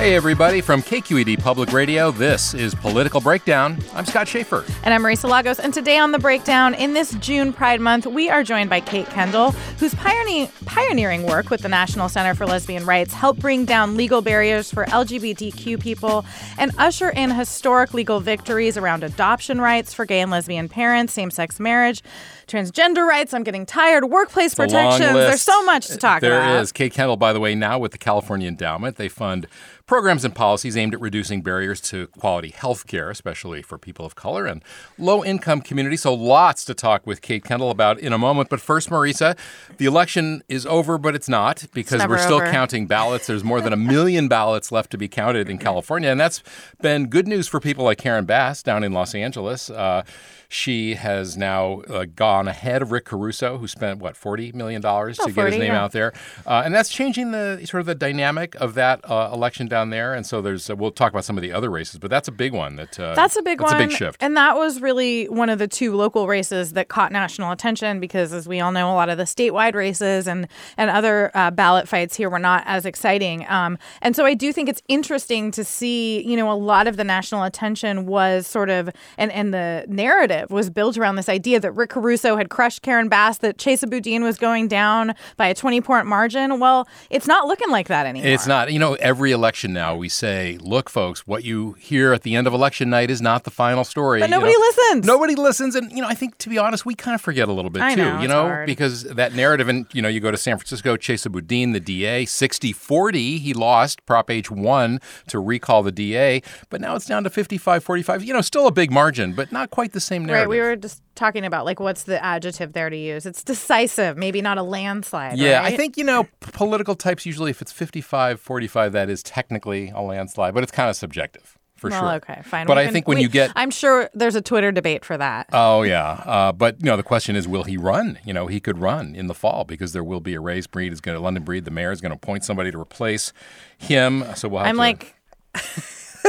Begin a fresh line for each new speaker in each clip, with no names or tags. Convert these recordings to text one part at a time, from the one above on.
Hey, everybody, from KQED Public Radio, this is Political Breakdown. I'm Scott Shafer.
And I'm Marisa Lagos. And today on The Breakdown, in this June Pride Month, we are joined by Kate Kendell, whose pioneering work with the National Center for Lesbian Rights helped bring down legal barriers for LGBTQ people and usher in historic legal victories around adoption rights for gay and lesbian parents, same sex marriage, transgender rights. I'm getting tired. Workplace
It's
protections. There's so much to talk
There
about.
is. Kate Kendell, by the way, now with the California Endowment, they fund programs and policies aimed at reducing barriers to quality health care, especially for people of color and low income communities. So lots to talk with Kate Kendell about in a moment. But first, Marisa, the election is over, but it's not because
never
we're still
over.
counting ballots. There's more than a million ballots left to be counted in California. And that's been good news for people like Karen Bass down in Los Angeles. Uh, she has now uh, gone ahead of Rick Caruso, who spent what forty million dollars to
Oh,
get his name
yeah.
out there, uh, and that's changing the sort of the dynamic of that uh, election down there. And so there's uh, we'll talk about some of the other races, but that's a big one. That uh,
That's a big
that's
one.
a big shift.
And that was really one of the two local races that caught national attention because, as we all know, a lot of the statewide races and and other uh, ballot fights here were not as exciting. Um, and so I do think it's interesting to see, you know, a lot of the national attention was sort of and and the narrative was built around this idea that Rick Caruso had crushed Karen Bass, that Chesa Boudin was going down by a 20 point margin. Well, it's not looking like that anymore.
It's not, you know, every election now we say, look, folks, what you hear at the end of election night is not the final story.
But
you
nobody
know.
listens.
Nobody listens. And, you know, I think, to be honest, we kind of forget a little bit
I
too,
know,
you know,
hard.
because that narrative, and, you know, you go to San Francisco, Chesa Boudin, the DA, 60 40, he lost. Prop H 1 to recall the DA, but now it's down to 55 45. You know, still a big margin, but not quite the same narrative.
Right, we were just talking about like what's the adjective there to use. It's decisive, maybe not a landslide.
Yeah,
right?
I think, you know, political types usually, if it's 55 45, that is technically a landslide, but it's kind of subjective. For
Well,
sure.
okay, fine.
But
We
I
can-
think when
we-
you get
I'm sure there's a Twitter debate for that.
Oh yeah, uh, but you know the question is, will he run? You know, he could run in the fall because there will be a race. Breed is going to London Breed. The mayor is going to appoint somebody to replace him. So we'll have
I'm
to-
like,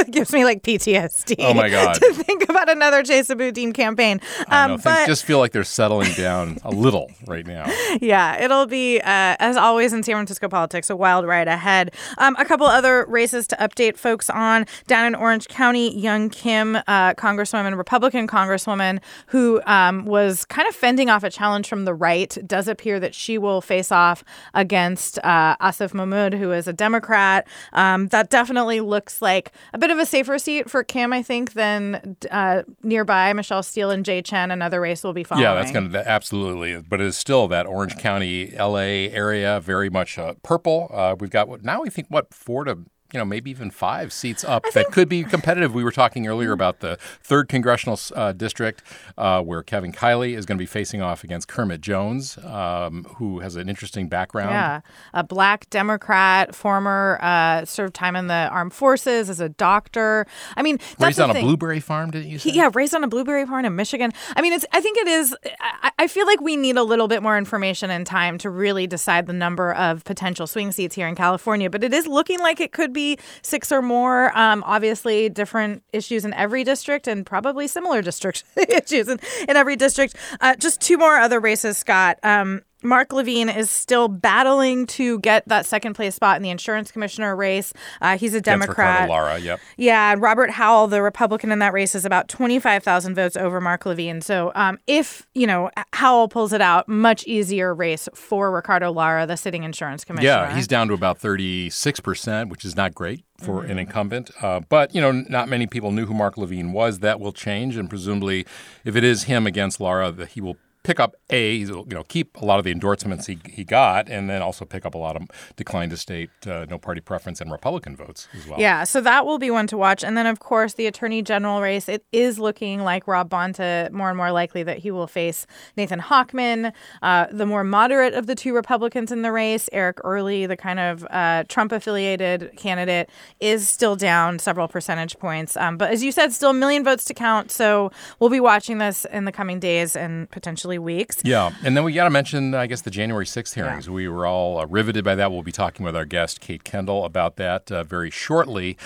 it gives me like PTSD.
Oh, my God.
to think about another Chesa Boudin campaign.
I
Um,
know, things
but
just feel like they're settling down a little right now.
yeah, it'll be uh, as always in San Francisco politics a wild ride ahead. Um, a couple other races to update folks on down in Orange County. Young Kim, uh, Congresswoman, Republican Congresswoman, who um, was kind of fending off a challenge from the right, does appear that she will face off against uh, Asif Mahmood, who is a Democrat. Um, that definitely looks like a bit of a safer seat for Kim, I think, than uh, nearby Michelle Steel and Jay Chen. Another race will be following.
Yeah, that's going to absolutely. But it is still that Orange County, L.A. area, very much uh, purple. Uh, we've got what now we think what four to. You know, maybe even five seats up that could be competitive. We were talking earlier about the third congressional uh, district, uh, where Kevin Kiley is going to be facing off against Kermit Jones, um, who has an interesting background.
Yeah, a black Democrat, former uh, served time in the armed forces as a doctor. I mean, that's
Raised on a blueberry farm, didn't you say?
He, yeah, raised on a blueberry farm in Michigan. I mean, it's. I think it is. I, I feel like we need a little bit more information and time to really decide the number of potential swing seats here in California. But it is looking like it could be six or more. Um, obviously, different issues in every district and probably similar district issues in, in every district. Uh, just two more other races, Scott. Um, Marc Levine is still battling to get that second place spot in the insurance commissioner race. Uh, he's a Democrat.
Lara, yep.
Yeah, and Robert Howell, the Republican in that race, is about 25,000 votes over Marc Levine. So um, if, you know, Howell pulls it out, much easier race for Ricardo Lara, the sitting insurance commissioner.
Yeah, he's down to about 36%, which is not great for mm-hmm. an incumbent. Uh, but, you know, not many people knew who Marc Levine was. That will change. And presumably, if it is him against Lara, he will pick up a you know keep a lot of the endorsements he, he got and then also pick up a lot of decline to state uh, no party preference and republican votes as well.
Yeah so that will be one to watch. And then of course the attorney general race it is looking like rob bonta more and more likely that he will face nathan hochman. Uh, the more moderate of the two republicans in the race eric early the kind of uh, trump affiliated candidate is still down several percentage points. Um, but as you said still a million votes to count. So we'll be watching this in the coming days and potentially weeks.
Yeah. And then we got to mention, I guess, the January 6th hearings. Yeah. We were all uh, riveted by that. We'll be talking with our guest, Kate Kendell, about that uh, very shortly.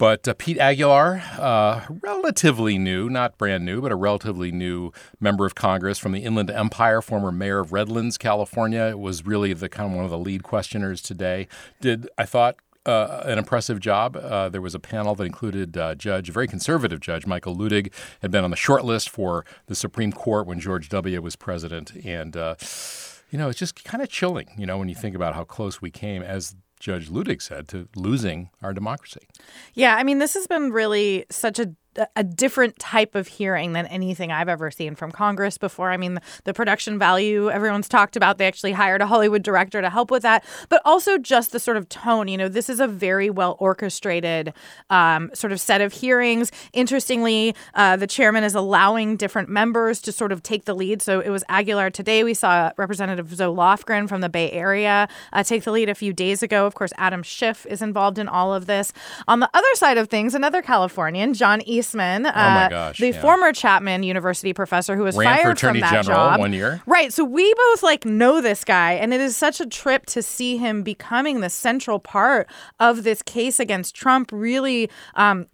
But uh, Pete Aguilar, uh, relatively new, not brand new, but a relatively new member of Congress from the Inland Empire, former mayor of Redlands, California, was really the kind of one of the lead questioners today. Did I thought uh, an impressive job. Uh, there was a panel that included uh, Judge, a very conservative judge, Michael Luttig, had been on the short list for the Supreme Court when George W. was president. And, uh, you know, it's just kind of chilling, you know, when you think about how close we came as Judge Luttig said to losing our democracy.
Yeah, I mean, this has been really such a a different type of hearing than anything I've ever seen from Congress before. I mean, the, production value everyone's talked about. They actually hired a Hollywood director to help with that, but also just the sort of tone. You know, this is a very well orchestrated um, sort of set of hearings. Interestingly, uh, the chairman is allowing different members to sort of take the lead. So it was Aguilar today. We saw Representative Zoe Lofgren from the Bay Area uh, take the lead a few days ago. Of course, Adam Schiff is involved in all of this. On the other side of things, another Californian, John East Eastman,
uh, oh my gosh,
the
yeah.
former Chapman University professor who was
Ran
fired
from
that
General
job.
one year.
Right. So we both like know this guy, and it is such a trip to see him becoming the central part of this case against Trump. Really. Um,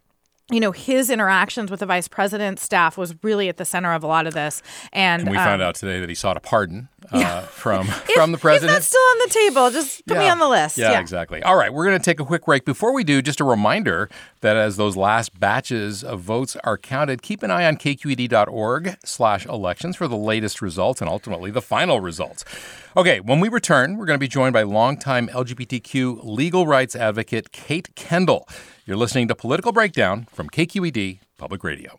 you know, his interactions with the vice president's staff was really at the center of a lot of this. And,
and we
um,
found out today that he sought a pardon uh, yeah. from from the president.
That's still on the table, just put
yeah.
me on the list.
Yeah,
yeah,
exactly. All right, we're going to take a quick break. Before we do, just a reminder that as those last batches of votes are counted, keep an eye on kqed.org slash elections for the latest results and ultimately the final results. Okay, when we return, we're going to be joined by longtime LGBTQ legal rights advocate Kate Kendell. You're listening to Political Breakdown from KQED Public Radio.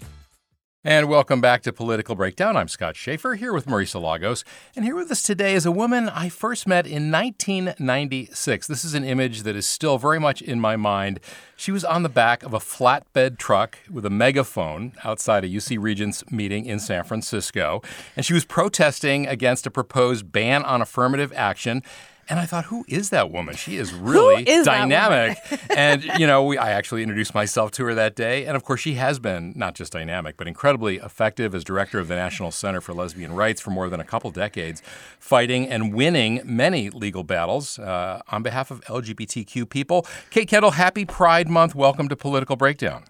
And welcome back to Political Breakdown. I'm Scott Shafer here with Marisa Lagos. And here with us today is a woman I first met in 1996. This is an image that is still very much in my mind. She was on the back of a flatbed truck with a megaphone outside a UC Regents meeting in San Francisco. And she was protesting against a proposed ban on affirmative action. And I thought, who is that woman? She is really
is
dynamic. and, you know, we, I actually introduced myself to her that day. And of course, she has been not just dynamic, but incredibly effective as director of the National Center for Lesbian Rights for more than a couple decades, fighting and winning many legal battles uh, on behalf of LGBTQ people. Kate Kendell, happy Pride Month. Welcome to Political Breakdown.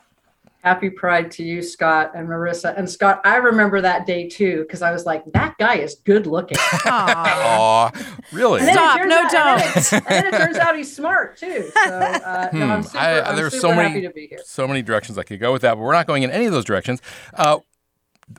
Happy Pride to you, Scott and Marisa. And Scott, I remember that day too, because I was like, that guy is good looking.
Aw, really?
And
Stop, no,
out- and then
don't.
it- And then it turns out he's smart too. So uh, no, I'm super,
Hmm. I-
I'm
there's
super
so many,
happy to be here.
so many directions I could go with that, but we're not going in any of those directions. Uh,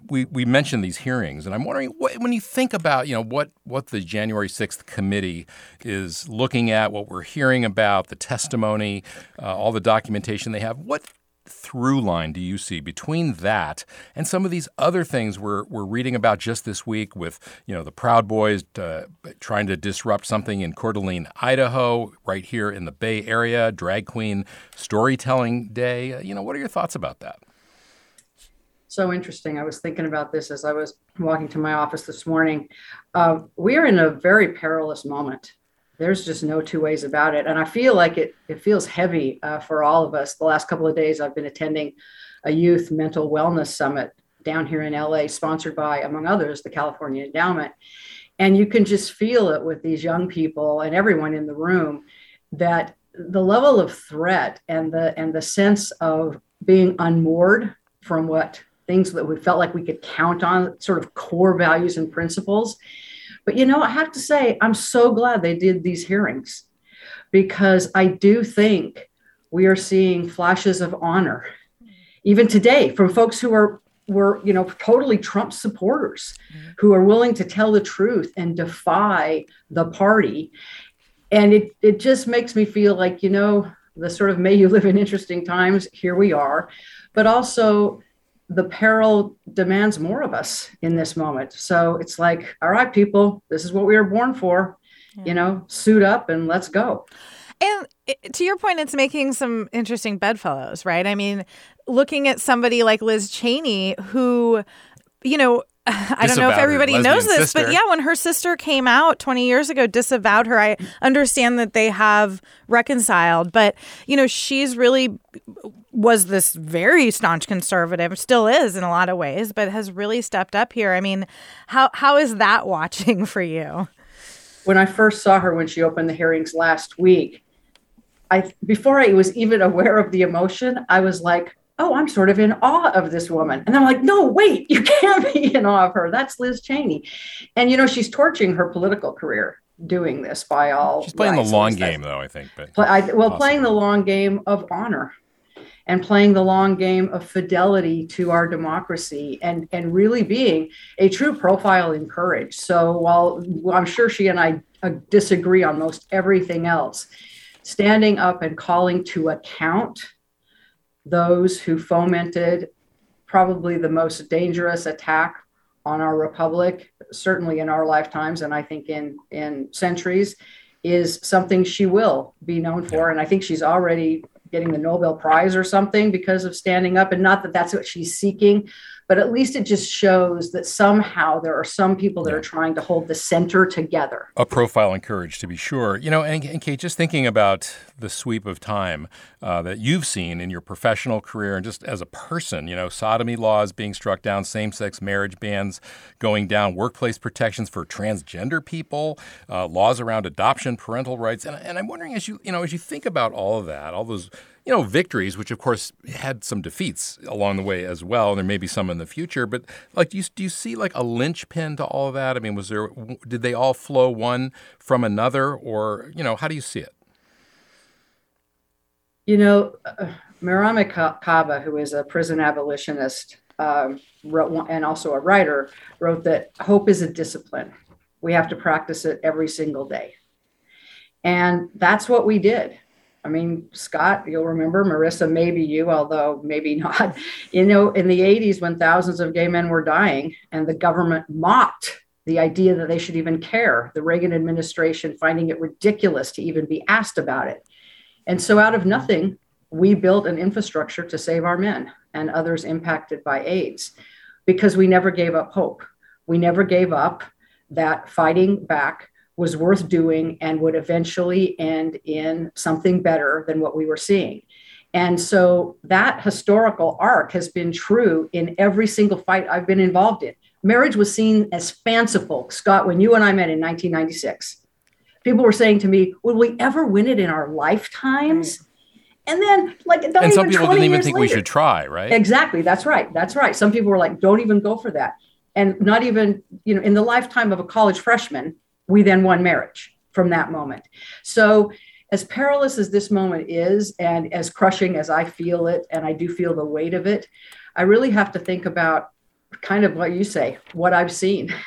we we mentioned these hearings, and I'm wondering what, when you think about you know what what the January 6th committee is looking at, what we're hearing about, the testimony, uh, all the documentation they have. What through line do you see between that and some of these other things we're, we're reading about just this week with you know the Proud Boys uh, trying to disrupt something in Coeur d'Alene, Idaho, right here in the Bay Area, Drag Queen Storytelling Day. Uh, you know, what are your thoughts about that?
so interesting. I was thinking about this as I was walking to my office this morning. Uh, we are in a very perilous moment. There's just no two ways about it, and I feel like it. It feels heavy uh, for all of us. The last couple of days, I've been attending a youth mental wellness summit down here in LA, sponsored by, among others, the California Endowment. And you can just feel it with these young people and everyone in the room that the level of threat and the and the sense of being unmoored from what things that we felt like we could count on, sort of core values and principles. But you know, I have to say, I'm so glad they did these hearings because I do think we are seeing flashes of honor, even today, from folks who are were you know totally Trump supporters mm-hmm. who are willing to tell the truth and defy the party. And it it just makes me feel like, you know, the sort of may you live in interesting times, here we are. But also the peril demands more of us in this moment. So it's like, all right, people, this is what we were born for. You know, suit up and let's go.
And to your point, it's making some interesting bedfellows, right? I mean, looking at somebody like Liz Cheney, who, you know, I don't know if everybody knows this, but yeah, when her sister came out 20 years ago, disavowed her. I understand that they have reconciled, but, you know, she's really was this very staunch conservative, still is in a lot of ways, but has really stepped up here. I mean, how how is that watching for you?
when I first saw her when she opened the hearings last week, I before I was even aware of the emotion, I was like, "Oh, I'm sort of in awe of this woman." And I'm like, "No, wait, you can't be in awe of her. That's Liz Cheney." And you know, she's torching her political career doing this by all.
She's playing
rights,
the long game, though. I think, but
Play, I, well,
Possibly.
playing the long game of honor and playing the long game of fidelity to our democracy and, and really being a true profile in courage. So while I'm sure she and I uh, disagree on most everything else, standing up and calling to account those who fomented probably the most dangerous attack on our republic, certainly in our lifetimes, and I think in in centuries, is something she will be known for. And I think she's already getting the Nobel Prize or something because of standing up. And not that that's what she's seeking, but at least it just shows that somehow there are some people that are trying to hold the center together.
a profile in courage, to be sure. You know, and, and Kate, just thinking about the sweep of time uh, that you've seen in your professional career and just as a person, you know, sodomy laws being struck down, same sex marriage bans going down, workplace protections for transgender people, uh, laws around adoption, parental rights. And, and I'm wondering, as you, you know, as you think about all of that, all those you know, victories, which of course had some defeats along the way as well. And there may be some in the future, but like, do you, do you see like a linchpin to all of that? I mean, was there, did they all flow one from another or, you know, how do you see it?
You know, uh, Kaba, who is a prison abolitionist um, wrote and also a writer, wrote that hope is a discipline. We have to practice it every single day. And that's what we did. I mean, Scott, you'll remember, Marisa, maybe you, although maybe not. You know, in the 80s, when thousands of gay men were dying and the government mocked the idea that they should even care, the Reagan administration finding it ridiculous to even be asked about it. And so, out of nothing, we built an infrastructure to save our men and others impacted by AIDS because we never gave up hope. We never gave up that fighting back was worth doing and would eventually end in something better than what we were seeing. And so that historical arc has been true in every single fight I've been involved in. Marriage was seen as fanciful. Scott, when you and I met in 1996, people were saying to me, Will we ever win it in our lifetimes? And then, like,
and some people didn't even think later, we should try, right?
Exactly. That's right. That's right. Some people were like, "Don't even go for that," and not even, you know, in the lifetime of a college freshman, we then won marriage from that moment. So, as perilous as this moment is, and as crushing as I feel it, and I do feel the weight of it, I really have to think about kind of what you say, what I've seen.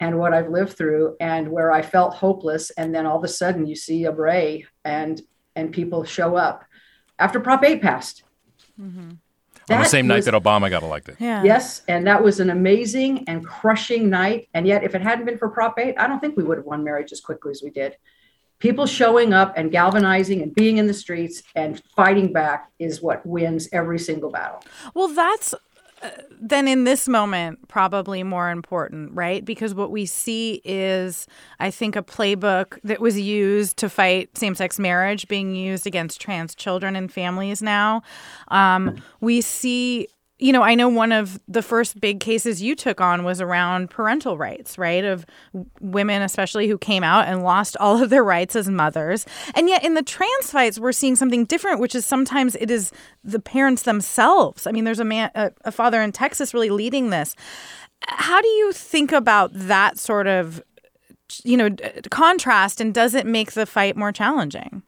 and what I've lived through and where I felt hopeless. And then all of a sudden you see a ray and and people show up after Prop 8 passed.
Mm-hmm. On the same was, night that Obama got elected.
Yeah. Yes. And that was an amazing and crushing night. And yet, if it hadn't been for Prop 8, I don't think we would have won marriage as quickly as we did. People showing up and galvanizing and being in the streets and fighting back is what wins every single battle.
Well, that's then in this moment probably more important right? Because what we see is i think a playbook that was used to fight same-sex marriage being used against trans children and families now. Um, we see you know, I know one of the first big cases you took on was around parental rights, right? Of women, especially who came out and lost all of their rights as mothers. And yet in the trans fights, we're seeing something different, which is sometimes it is the parents themselves. I mean, there's a man, a, a father in Texas really leading this. How do you think about that sort of, you know, contrast and does it make the fight more challenging?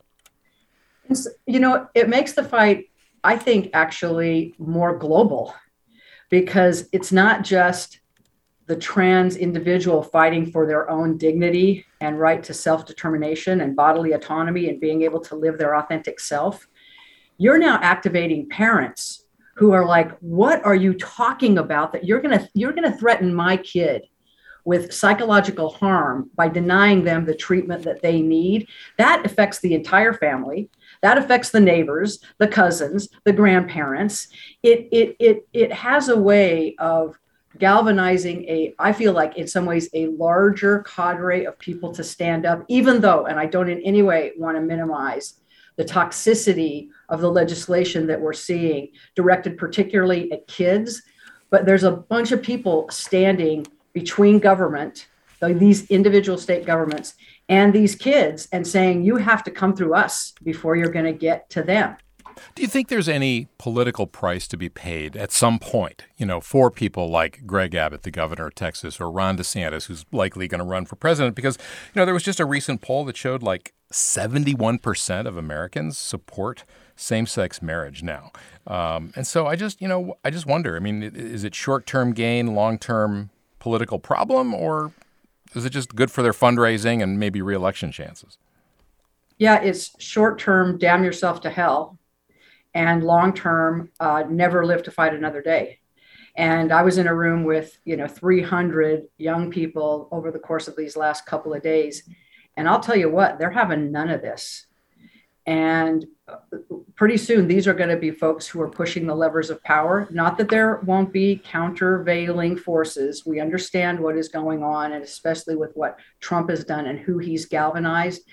You know, it makes the fight I think, actually more global because it's not just the trans individual fighting for their own dignity and right to self determination and bodily autonomy and being able to live their authentic self. You're now activating parents who are like, What are you talking about that you're going to you're going to threaten my kid? with psychological harm by denying them the treatment that they need, that affects the entire family. That affects the neighbors, the cousins, the grandparents. It it it it has a way of galvanizing a i feel like in some ways a larger cadre of people to stand up even though and i don't in any way want to minimize the toxicity of the legislation that we're seeing directed particularly at kids but there's a bunch of people standing between government these individual state governments and these kids and saying, you have to come through us before you're going to get to them.
Do you think there's any political price to be paid at some point, you know, for people like Greg Abbott, the governor of Texas, or Ron DeSantis, who's likely going to run for president? Because, you know, there was just a recent poll that showed like 71% of Americans support same sex marriage now. Um, and so I just, you know, I just wonder I mean, is it short term gain, long term political problem, or is it just good for their fundraising and maybe reelection chances?
Yeah, it's short term, damn yourself to hell, and long term, uh, never live to fight another day. And I was in a room with you know 300 young people over the course of these last couple of days, and I'll tell you what, they're having none of this. And pretty soon, these are going to be folks who are pushing the levers of power. Not that there won't be countervailing forces. We understand what is going on, and especially with what Trump has done and who he's galvanized.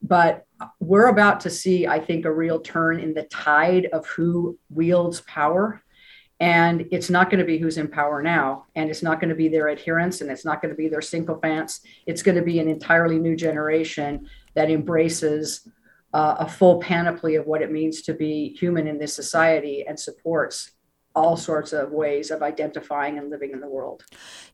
But we're about to see, I think, a real turn in the tide of who wields power. And it's not going to be who's in power now, and it's not going to be their adherents, and it's not going to be their sycophants. It's going to be an entirely new generation that embraces uh, a full panoply of what it means to be human in this society and supports all sorts of ways of identifying and living in the world.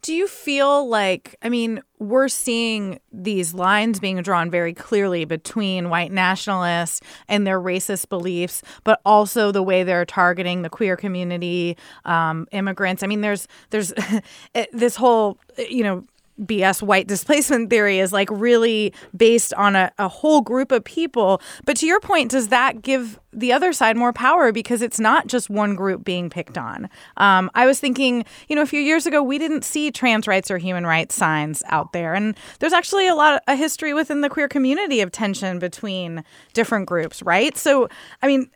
Do you feel like, I mean, we're seeing these lines being drawn very clearly between white nationalists and their racist beliefs, but also the way they're targeting the queer community, um, immigrants. I mean, there's there's this whole, you know, BS white displacement theory is like really based on a, a whole group of people. But to your point, does that give the other side more power because it's not just one group being picked on? Um, I was thinking, you know, a few years ago, we didn't see trans rights or human rights signs out there. And there's actually a lot of a history within the queer community of tension between different groups, right? So, I mean,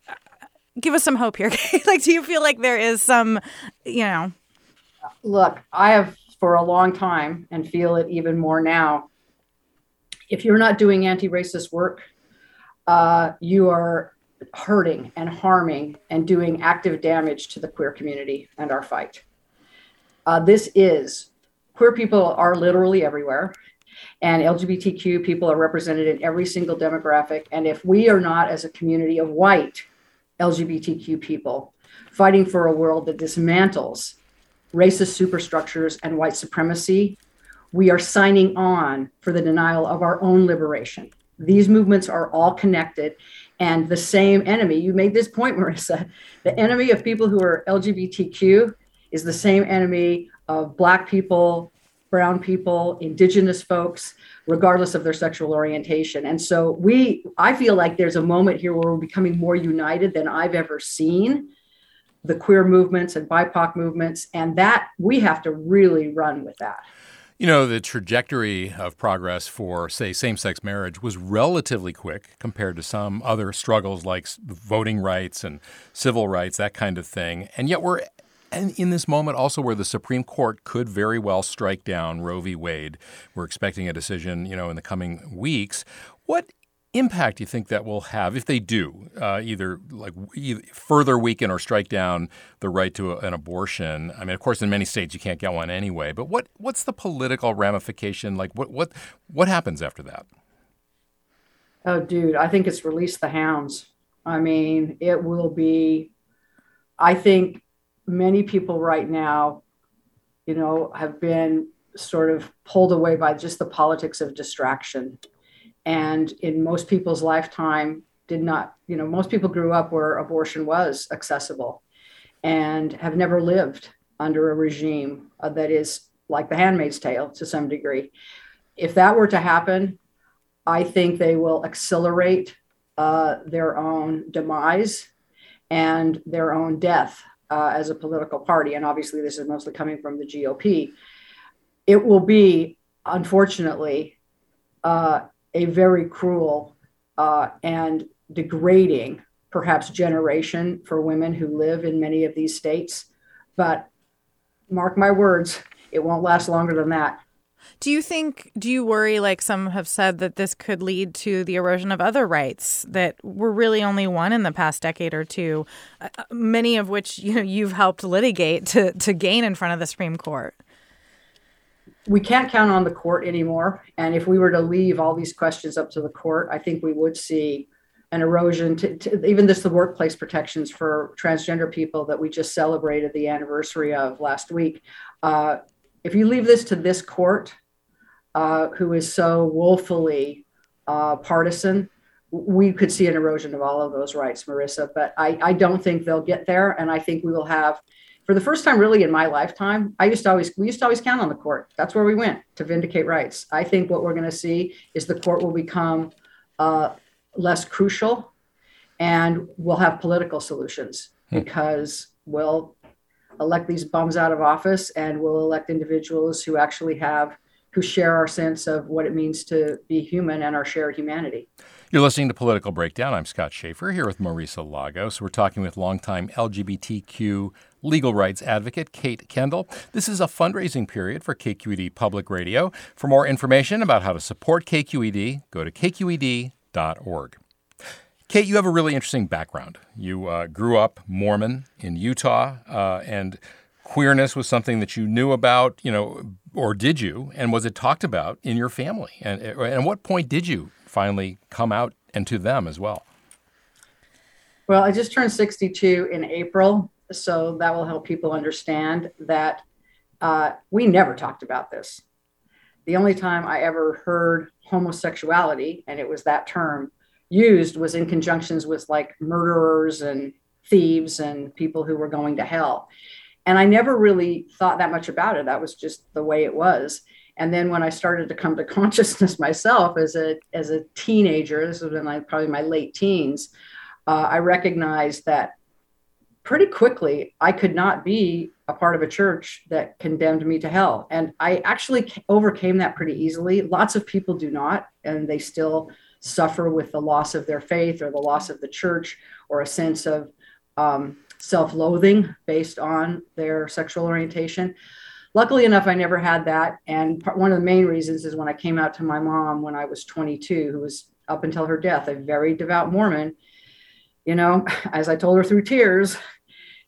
give us some hope here. like, do you feel like there is some, you know?
Look, I have for a long time and feel it even more now. if you're not doing anti-racist work, uh, you are hurting and harming and doing active damage to the queer community and our fight. Uh, this is queer people are literally everywhere, and LGBTQ people are represented in every single demographic. And if we are not, as a community of white LGBTQ people, fighting for a world that dismantles racist superstructures and white supremacy, we are signing on for the denial of our own liberation. These movements are all connected and the same enemy. You made this point, Marisa. The enemy of people who are LGBTQ is the same enemy of Black people, Brown people, Indigenous folks, regardless of their sexual orientation. And so we, I feel like there's a moment here where we're becoming more united than I've ever seen the queer movements and BIPOC movements. And that we have to really run with that.
You know, the trajectory of progress for, say, same sex marriage was relatively quick compared to some other struggles like voting rights and civil rights, that kind of thing. And yet we're in this moment also where the Supreme Court could very well strike down Roe v. Wade. We're expecting a decision, you know, in the coming weeks. What impact do you think that will have if they do uh, either like further weaken or strike down the right to a, an abortion? I mean, of course, in many states you can't get one anyway. But what what's the political ramification? Like, what what what happens after that?
Oh, dude, I think it's release the hounds. I mean, it will be. I think many people right now, you know, have been sort of pulled away by just the politics of distraction and in most people's lifetime did not you know most people grew up where abortion was accessible and have never lived under a regime uh, that is like the handmaid's tale to some degree. If that were to happen i think they will accelerate uh, their own demise and their own death uh, as a political party. And obviously this is mostly coming from the gop it will be unfortunately uh, a very cruel uh, and degrading, perhaps, generation for women who live in many of these states. But mark my words, it won't last longer than that.
Do you think, do you worry, like some have said, that this could lead to the erosion of other rights that were really only won in the past decade or two, uh, many of which you know you've helped litigate to to gain in front of the Supreme Court?
We can't count on the court anymore. And if we were to leave all these questions up to the court, I think we would see an erosion to, to, even this the workplace protections for transgender people that we just celebrated the anniversary of last week. Uh, if you leave this to this court, uh, who is so woefully uh, partisan, we could see an erosion of all of those rights, Marisa. But I, I don't think they'll get there, and I think we will have for the first time really in my lifetime, I used to always we used to always count on the court. That's where we went to vindicate rights. I think what we're going to see is the court will become uh, less crucial, and we'll have political solutions hmm. because we'll elect these bums out of office, and we'll elect individuals who actually have who share our sense of what it means to be human and our shared humanity.
You're listening to Political Breakdown. I'm Scott Shafer here with Marisa Lagos. We're talking with longtime LGBTQ legal rights advocate Kate Kendell. This is a fundraising period for KQED Public Radio. For more information about how to support KQED, go to kqed.org. Kate, you have a really interesting background. You uh, grew up Mormon in Utah, uh, and queerness was something that you knew about, you know, or did you? And was it talked about in your family? And, and what point did you finally come out and to them as well?
Well, I just turned 62 in April, so that will help people understand that uh, we never talked about this. The only time I ever heard homosexuality, and it was that term used, was in conjunctions with like murderers and thieves and people who were going to hell. And I never really thought that much about it. That was just the way it was. And then when I started to come to consciousness myself as a as a teenager, this was in like probably my late teens, uh, I recognized that pretty quickly I could not be a part of a church that condemned me to hell. And I actually overcame that pretty easily. Lots of people do not, and they still suffer with the loss of their faith or the loss of the church or a sense of um, self loathing based on their sexual orientation. luckily enough, I never had that. And one of the main reasons is when I came out to my mom when I was 22, who was up until her death a very devout Mormon. You know, as I told her through tears,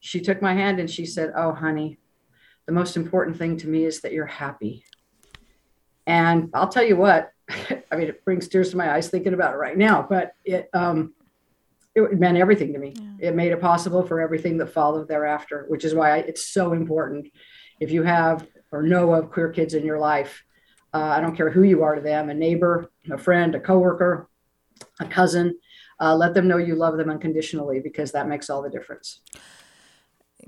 she took my hand and she said, "Oh, honey, the most important thing to me is that you're happy." And I'll tell you what, I mean, it brings tears to my eyes thinking about it right now, but it, um, it meant everything to me. Yeah. It made it possible for everything that followed thereafter, which is why it's so important. If you have or know of queer kids in your life, uh, I don't care who you are to them, a neighbor, a friend, a coworker, a cousin, uh, let them know you love them unconditionally because that makes all the difference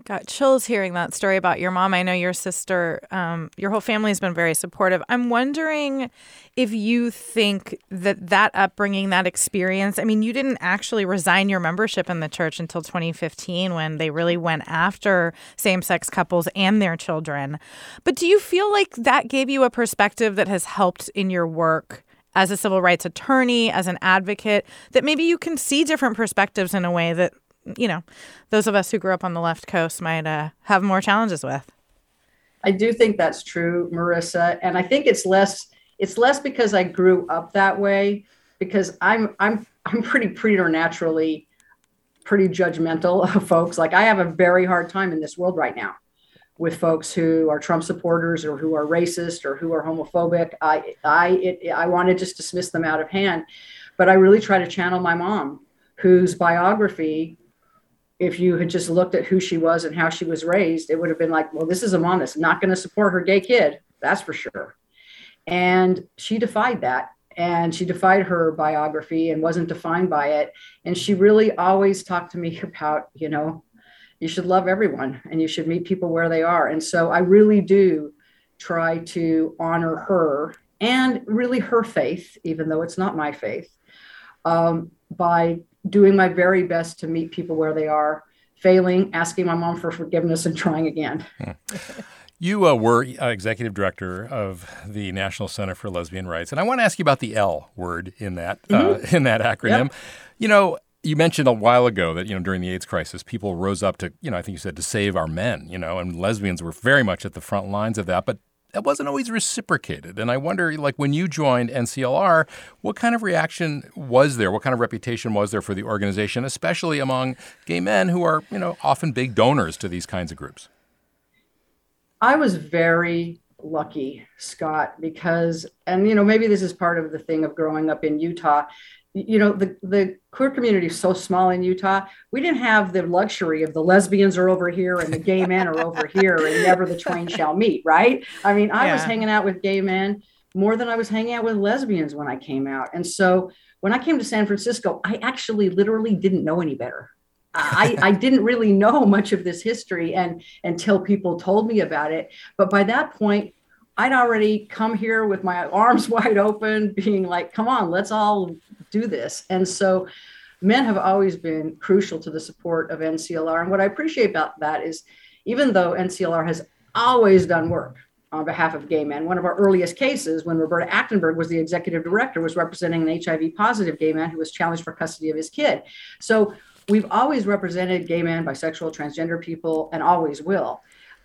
got chills hearing that story about your mom. I know your sister, um, your whole family has been very supportive. I'm wondering if you think that that upbringing, that experience, I mean, you didn't actually resign your membership in the church until 2015 when they really went after same sex couples and their children. But do you feel like that gave you a perspective that has helped in your work? As a civil rights attorney, as an advocate, that maybe you can see different perspectives in a way that you know, those of us who grew up on the left coast might uh, have more challenges with.
I do think that's true, Marisa, and I think it's less it's less because I grew up that way because I'm I'm I'm pretty preternaturally pretty judgmental of folks. Like I have a very hard time in this world right now with folks who are Trump supporters or who are racist or who are homophobic. I I it, I want to just dismiss them out of hand, but I really try to channel my mom, whose biography if you had just looked at who she was and how she was raised, it would have been like, well, this is a mom that's not going to support her gay kid. That's for sure. And she defied that. And she defied her biography and wasn't defined by it. And she really always talked to me about, you know, you should love everyone and you should meet people where they are. And so I really do try to honor her and really her faith, even though it's not my faith, um, by doing my very best to meet people where they are, failing, asking my mom for forgiveness, and trying again.
Hmm. You uh, were uh, executive director of the National Center for Lesbian Rights, and I want to ask you about the L word in that uh, mm-hmm. uh, in that acronym. Yep. You know, you mentioned a while ago that you know during the AIDS crisis, people rose up to you know I think you said to save our men. You know, and lesbians were very much at the front lines of that. But that wasn't always reciprocated. And I wonder, like, when you joined NCLR, what kind of reaction was there? What kind of reputation was there for the organization, especially among gay men who are, you know, often big donors to these kinds of groups?
I was very lucky, Scott, because, and, you know, maybe this is part of the thing of growing up in Utah you know the the queer community is so small in Utah. We didn't have the luxury of the lesbians are over here and the gay men are over here and never the twain shall meet, right? I mean, I yeah. was hanging out with gay men more than I was hanging out with lesbians when I came out. And so when I came to San Francisco, I actually literally didn't know any better. I, I didn't really know much of this history and until people told me about it. But by that point, I'd already come here with my arms wide open, being like, come on, let's all do this. And so men have always been crucial to the support of NCLR. And what I appreciate about that is even though NCLR has always done work on behalf of gay men, one of our earliest cases when Roberta Achtenberg was the executive director was representing an HIV positive gay man who was challenged for custody of his kid. So we've always represented gay men, bisexual, transgender people, and always will.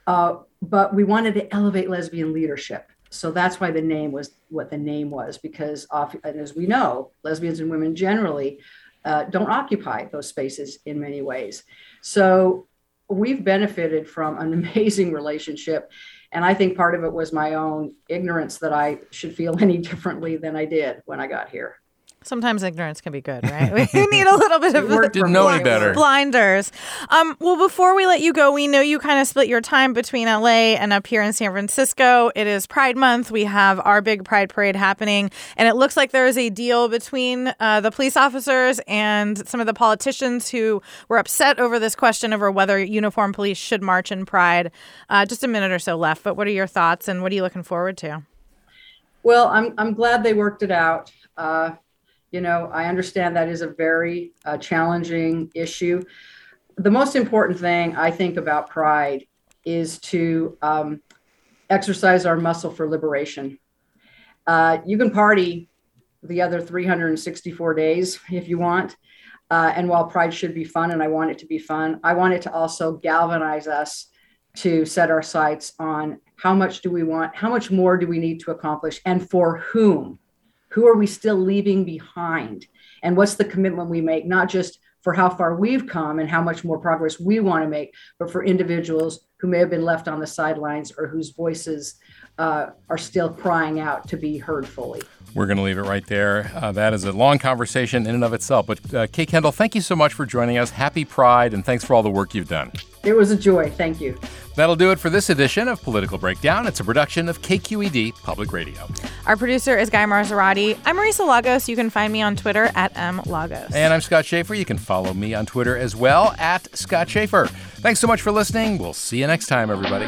Uh, but we wanted to elevate lesbian leadership. So that's why the name was what the name was, because often, and as we know, lesbians and women generally uh, don't occupy those spaces in many ways. So we've benefited from an amazing relationship. And I think part of it was my own ignorance that I should feel any differently than I did when I got here.
Sometimes ignorance can be good, right? we need a little bit of
didn't know any better.
blinders. Um, well, before we let you go, we know you kind of split your time between LA and up here in San Francisco. It is Pride Month. We have our big Pride Parade happening, and it looks like there is a deal between uh, the police officers and some of the politicians who were upset over this question over whether uniformed police should march in Pride. Uh, just a minute or so left, but what are your thoughts, and what are you looking forward to?
Well, I'm I'm glad they worked it out. Uh, you know, I understand that is a very uh, challenging issue. The most important thing I think about pride is to um, exercise our muscle for liberation. Uh, you can party the other 364 days if you want. Uh, and while pride should be fun, and I want it to be fun, I want it to also galvanize us to set our sights on how much do we want? How much more do we need to accomplish? And for whom? Who are we still leaving behind? And what's the commitment we make, not just for how far we've come and how much more progress we want to make, but for individuals who may have been left on the sidelines or whose voices uh, are still crying out to be heard fully.
We're going to leave it right there. Uh, that is a long conversation in and of itself. But uh, Kate Kendell, thank you so much for joining us. Happy Pride, and thanks for all the work you've done.
It was a joy. Thank you.
That'll do it for this edition of Political Breakdown. It's a production of KQED Public Radio.
Our producer is Guy Marzorati. I'm Marisa Lagos. You can find me on Twitter at mlagos.
And I'm Scott Shafer. You can follow me on Twitter as well at Scott Shafer. Thanks so much for listening. We'll see you next time, everybody.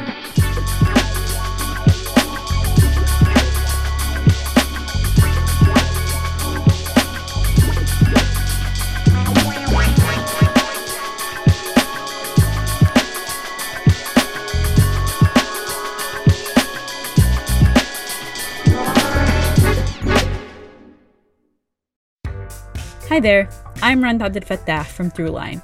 Hi there, I'm Rund Abdelfatah from Throughline.